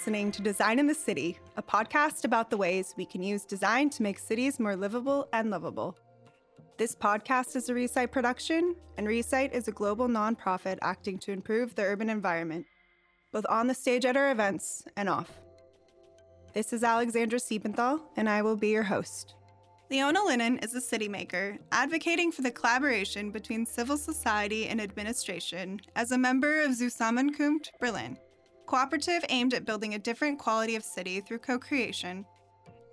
listening to Design in the City, a podcast about the ways we can use design to make cities more livable and lovable. This podcast is a reSITE production, and reSITE is a global nonprofit acting to improve the urban environment, both on the stage at our events and off. This is Alexandra Siebenthal, and I will be your host. Leona Lünen is a city maker, advocating for the collaboration between civil society and administration as a member of Zusammenkunft Berlin, cooperative aimed at building a different quality of city through co creation,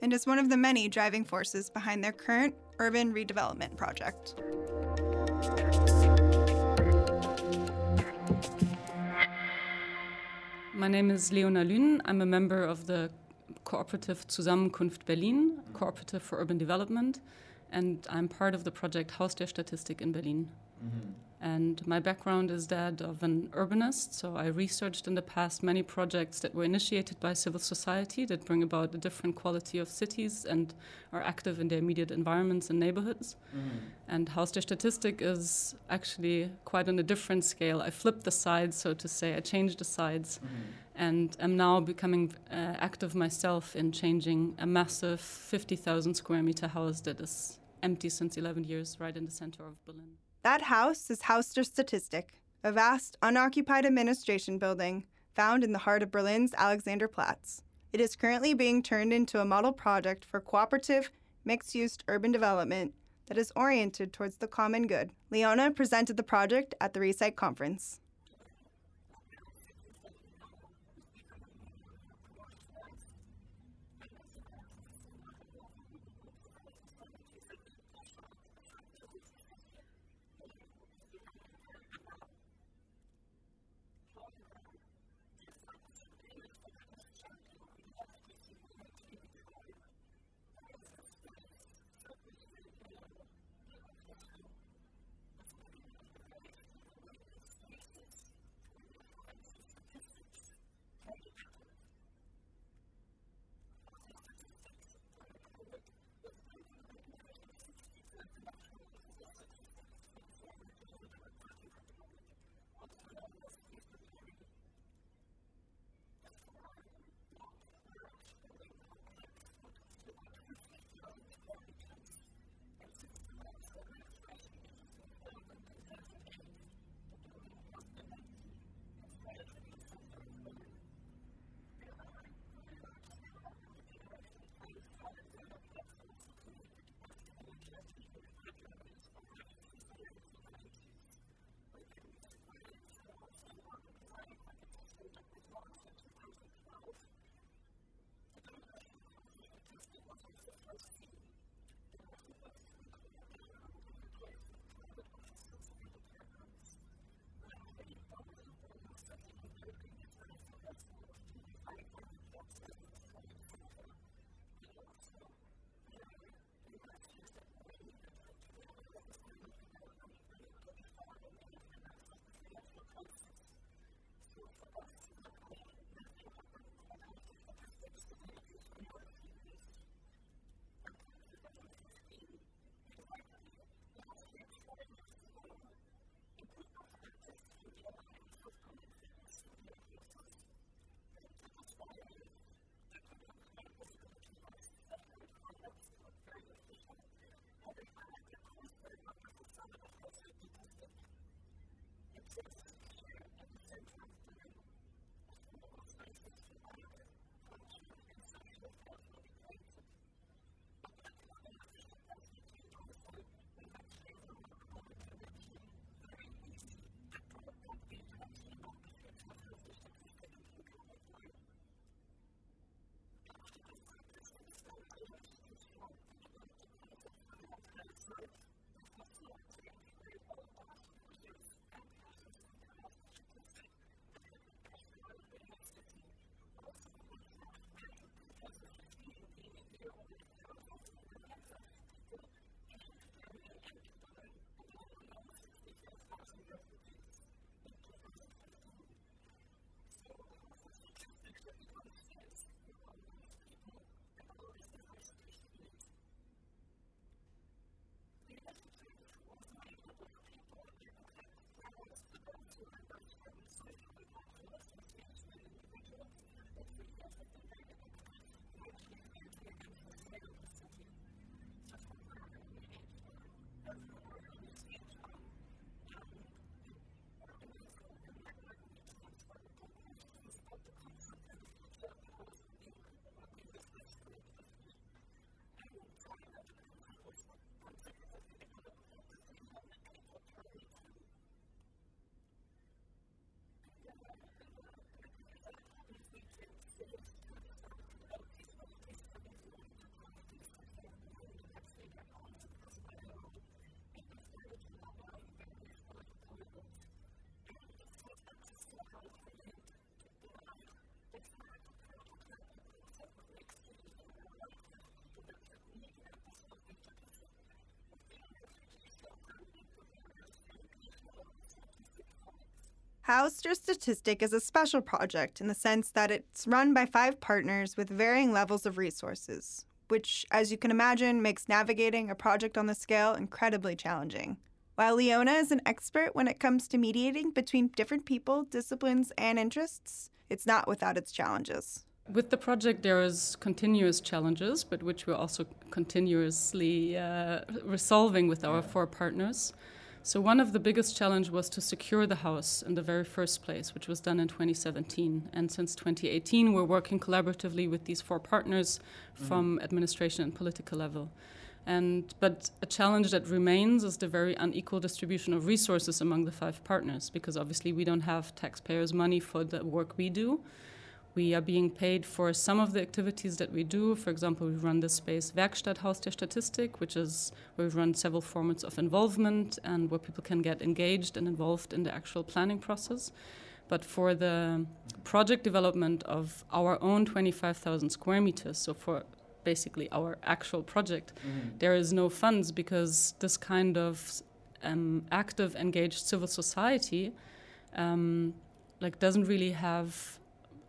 and is one of the many driving forces behind their current urban redevelopment project. My name is Leona Lünen. I'm a member of the cooperative Zusammenkunft Berlin, cooperative for urban development, and I'm part of the project Haus der Statistik in Berlin. Mm-hmm. And my background is that of an urbanist, so I researched in the past many projects that were initiated by civil society that bring about a different quality of cities and are active in their immediate environments and neighborhoods. Mm-hmm. And Haus der Statistik is actually quite on a different scale. I flipped the sides, so to say, I changed the sides, mm-hmm. and am now becoming uh, active myself in changing a massive 50,000 square meter house that is empty since 11 years right in the center of Berlin. That house is Haus der Statistik, a vast, unoccupied administration building found in the heart of Berlin's Alexanderplatz. It is currently being turned into a model project for cooperative, mixed use urban development that is oriented towards the common good. Leona presented the project at the reSITE conference. Haus der Statistik is a special project in the sense that it's run by five partners with varying levels of resources, which, as you can imagine, makes navigating a project on this scale incredibly challenging. While Leona is an expert when it comes to mediating between different people, disciplines, and interests, it's not without its challenges. With the project, there is continuous challenges, but which we're also continuously uh, resolving with our four partners. So one of the biggest challenge was to secure the house in the very first place, which was done in 2017. And since 2018, we're working collaboratively with these four partners from mm. administration and political level. And but a challenge that remains is the very unequal distribution of resources among the five partners, because obviously we don't have taxpayers' money for the work we do. We are being paid for some of the activities that we do. For example, we run the space Werkstatt Haus der Statistik, which is where we run several formats of involvement and where people can get engaged and involved in the actual planning process. But for the project development of our own 25,000 square meters, so for basically our actual project, mm-hmm. there is no funds because this kind of um, active, engaged civil society um, like doesn't really have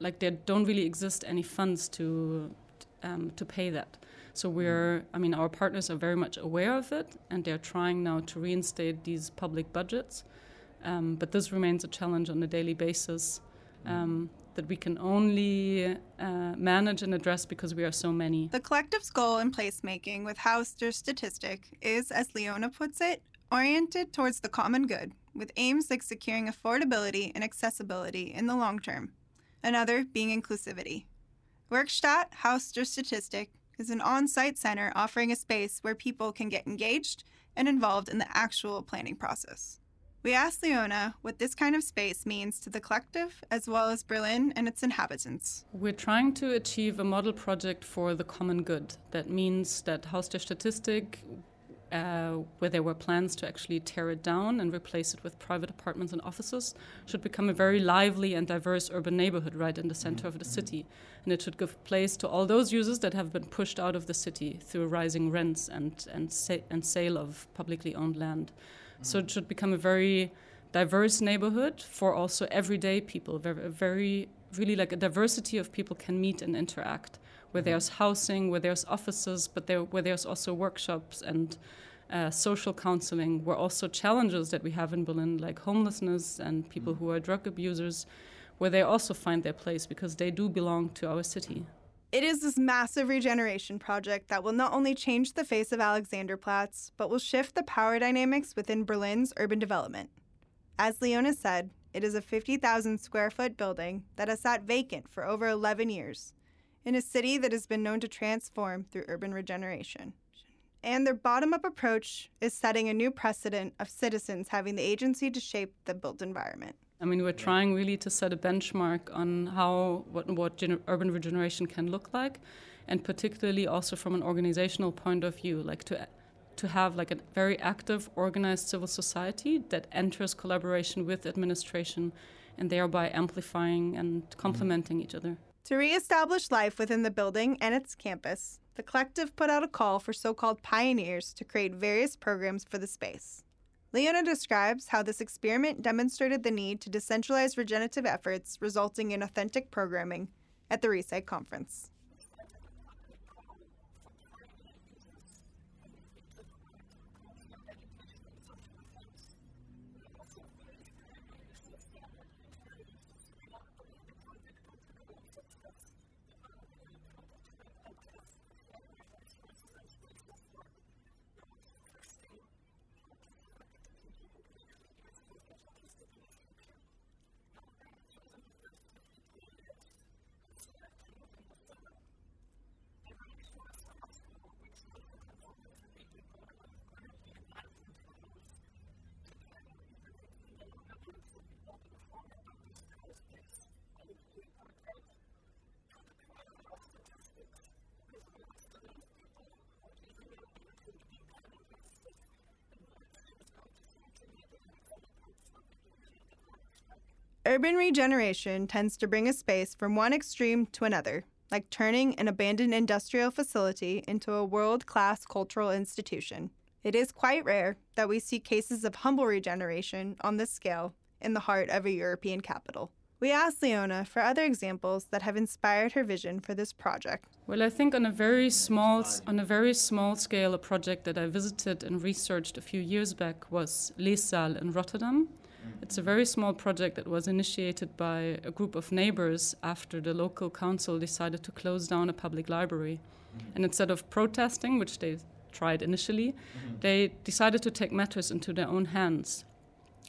like there don't really exist any funds to um, to pay that. So we're, I mean, our partners are very much aware of it, and they're trying now to reinstate these public budgets. Um, but this remains a challenge on a daily basis um, that we can only uh, manage and address because we are so many. The collective's goal in placemaking with Haus der Statistik is, as Leona puts it, oriented towards the common good, with aims like securing affordability and accessibility in the long term another being inclusivity. Werkstatt Haus der Statistik is an on site center offering a space where people can get engaged and involved in the actual planning process. We asked Leona what this kind of space means to the collective as well as Berlin and its inhabitants. We're trying to achieve a model project for the common good. That means that Haus der Statistik uh, where there were plans to actually tear it down and replace it with private apartments and offices, should become a very lively and diverse urban neighborhood right in the center of the city. And it should give place to all those users that have been pushed out of the city through rising rents and, and, sa- and sale of publicly owned land. Mm-hmm. So it should become a very diverse neighborhood for also everyday people, very, very really like a diversity of people can meet and interact where mm-hmm. there's housing, where there's offices, but there, where there's also workshops and uh, social counseling, where also challenges that we have in Berlin, like homelessness and people mm. who are drug abusers, where they also find their place because they do belong to our city. It is this massive regeneration project that will not only change the face of Alexanderplatz, but will shift the power dynamics within Berlin's urban development. As Leona said, it is a 50,000 square foot building that has sat vacant for over 11 years in a city that has been known to transform through urban regeneration. And their bottom up approach is setting a new precedent of citizens having the agency to shape the built environment. I mean, we're trying really to set a benchmark on how what, what gener- urban regeneration can look like, and particularly also from an organizational point of view, like to to have like a very active, organized civil society that enters collaboration with administration, and thereby amplifying and complementing mm-hmm. each other. To reestablish life within the building and its campus, the collective put out a call for so called pioneers to create various programs for the space. Leona describes how this experiment demonstrated the need to decentralize regenerative efforts, resulting in authentic programming at the reSITE Conference. Urban regeneration tends to bring a space from one extreme to another, like turning an abandoned industrial facility into a world class cultural institution. It is quite rare that we see cases of humble regeneration on this scale in the heart of a European capital. We asked Leona for other examples that have inspired her vision for this project. Well, I think on a very small on a very small scale, a project that I visited and researched a few years back was Leeszaal in Rotterdam. It's a very small project that was initiated by a group of neighbors after the local council decided to close down a public library. And instead of protesting, which they tried initially, they decided to take matters into their own hands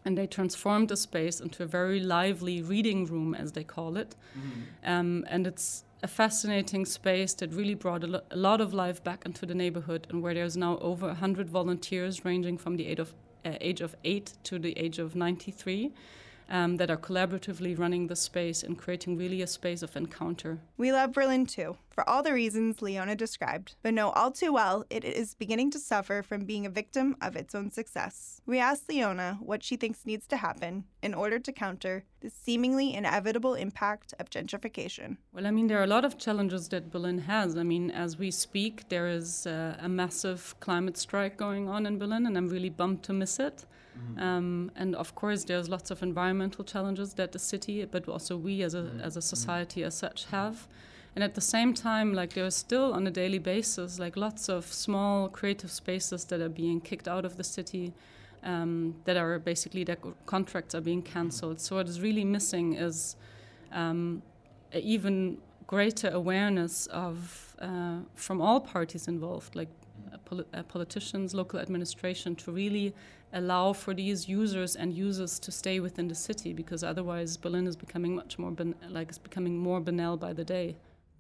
and they transformed the space into a very lively reading room, as they call it. Mm-hmm. Um, and it's a fascinating space that really brought a, lo- a, lot of life back into the neighborhood, and where there's now over 100 volunteers ranging from the age of, age of 8 to the age of 93 um, that are collaboratively running the space and creating really a space of encounter. We love Berlin too, for all the reasons Leona described, but know all too well it is beginning to suffer from being a victim of its own success. We asked Leona what she thinks needs to happen in order to counter the seemingly inevitable impact of gentrification. Well, I mean, there are a lot of challenges that Berlin has. I mean, as we speak, there is uh, a massive climate strike going on in Berlin, and I'm really bummed to miss it. Mm-hmm. Um, and of course, there's lots of environmental challenges that the city, but also we as a, mm-hmm. as a society as such have. And at the same time, like there's still on a daily basis, like lots of small creative spaces that are being kicked out of the city, um, that are basically their contracts are being cancelled. So what is really missing is um, even greater awareness of uh, from all parties involved, like uh, poli- uh, politicians, local administration, to really allow for these users and users to stay within the city because otherwise Berlin is becoming much more ban- like it's becoming more banal by the day.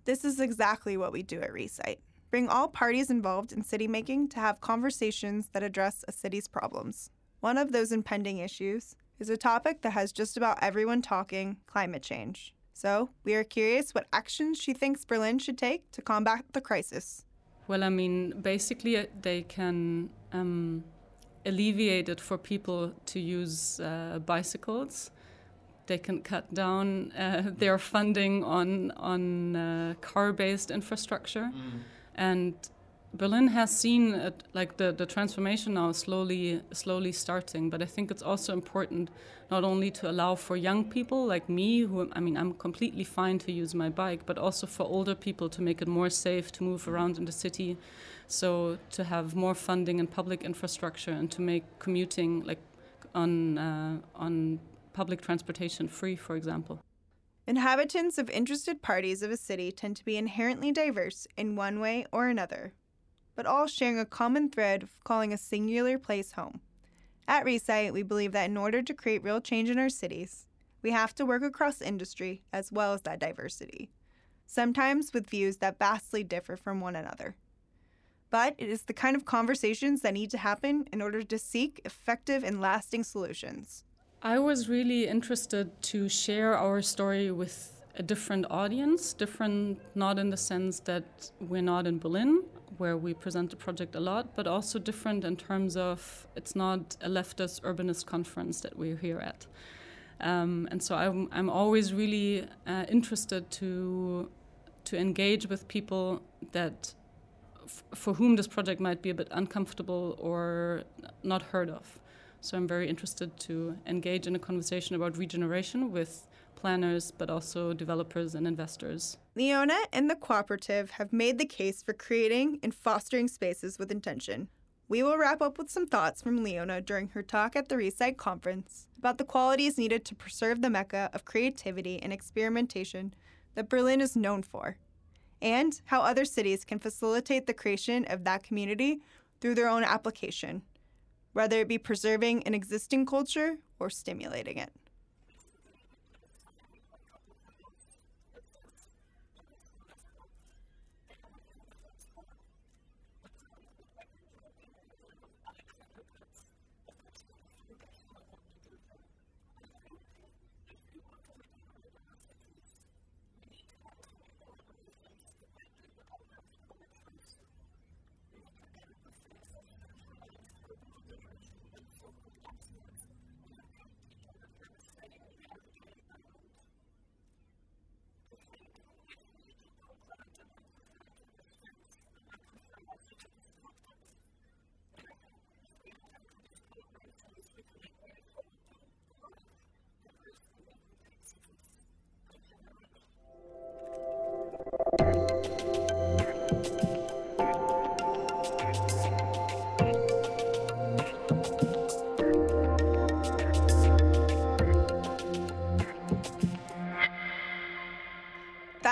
This is exactly what we do at reSITE. Bring all parties involved in city making to have conversations that address a city's problems. One of those impending issues is a topic that has just about everyone talking climate change. So, we are curious what actions she thinks Berlin should take to combat the crisis. Well, I mean, basically, uh, they can um, alleviate it for people to use uh, bicycles. They can cut down uh, their funding on on uh, car-based infrastructure, mm. and Berlin has seen like the, the transformation now slowly slowly starting, but I think it's also important not only to allow for young people like me, who I mean I'm completely fine to use my bike, but also for older people to make it more safe to move around in the city. So to have more funding in public infrastructure and to make commuting like on uh, on public transportation free, for example. Inhabitants of interested parties of a city tend to be inherently diverse in one way or another but all sharing a common thread of calling a singular place home. At reSITE, we believe that in order to create real change in our cities, we have to work across industry as well as that diversity, sometimes with views that vastly differ from one another. But it is the kind of conversations that need to happen in order to seek effective and lasting solutions. I was really interested to share our story with a different audience, different not in the sense that we're not in Berlin where we present the project a lot, but also different in terms of it's not a leftist urbanist conference that we're here at. Um, and so I'm, I'm always really uh, interested to to engage with people that for whom this project might be a bit uncomfortable or not heard of. So I'm very interested to engage in a conversation about regeneration with planners, but also developers and investors. Leona and the cooperative have made the case for creating and fostering spaces with intention. We will wrap up with some thoughts from Leona during her talk at the reSITE conference about the qualities needed to preserve the mecca of creativity and experimentation that Berlin is known for, and how other cities can facilitate the creation of that community through their own application, whether it be preserving an existing culture or stimulating it.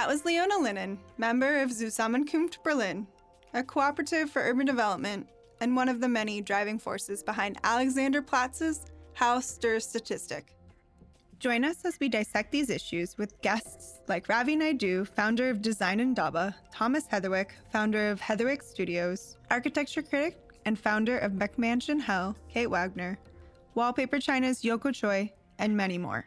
That was Leona Lünen, member of Zusammenkunft Berlin, a cooperative for urban development and one of the many driving forces behind Alexanderplatz's Haus der Statistik. Join us as we dissect these issues with guests like Ravi Naidoo, founder of Design Indaba, Thomas Heatherwick, founder of Heatherwick Studios, architecture critic and founder of McMansion Hell, Kate Wagner, Wallpaper China's Yoko Choi, and many more.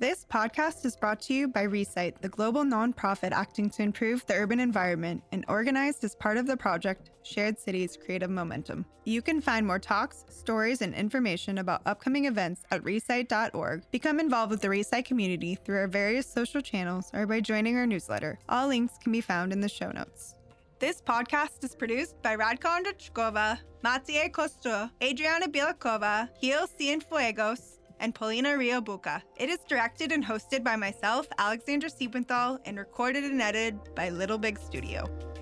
This podcast is brought to you by reSITE, the global nonprofit acting to improve the urban environment and organized as part of the project Shared Cities Creative Momentum. You can find more talks, stories, and information about upcoming events at resite.org. Become involved with the reSITE community through our various social channels or by joining our newsletter. All links can be found in the show notes. This podcast is produced by Radka Ondrechkova, Matej Kostur, Adriana Bielakova, Gil Cienfuegos, and Paulina Rio Buca. It is directed and hosted by myself, Alexandra Siebenthal, and recorded and edited by Little Big Studio.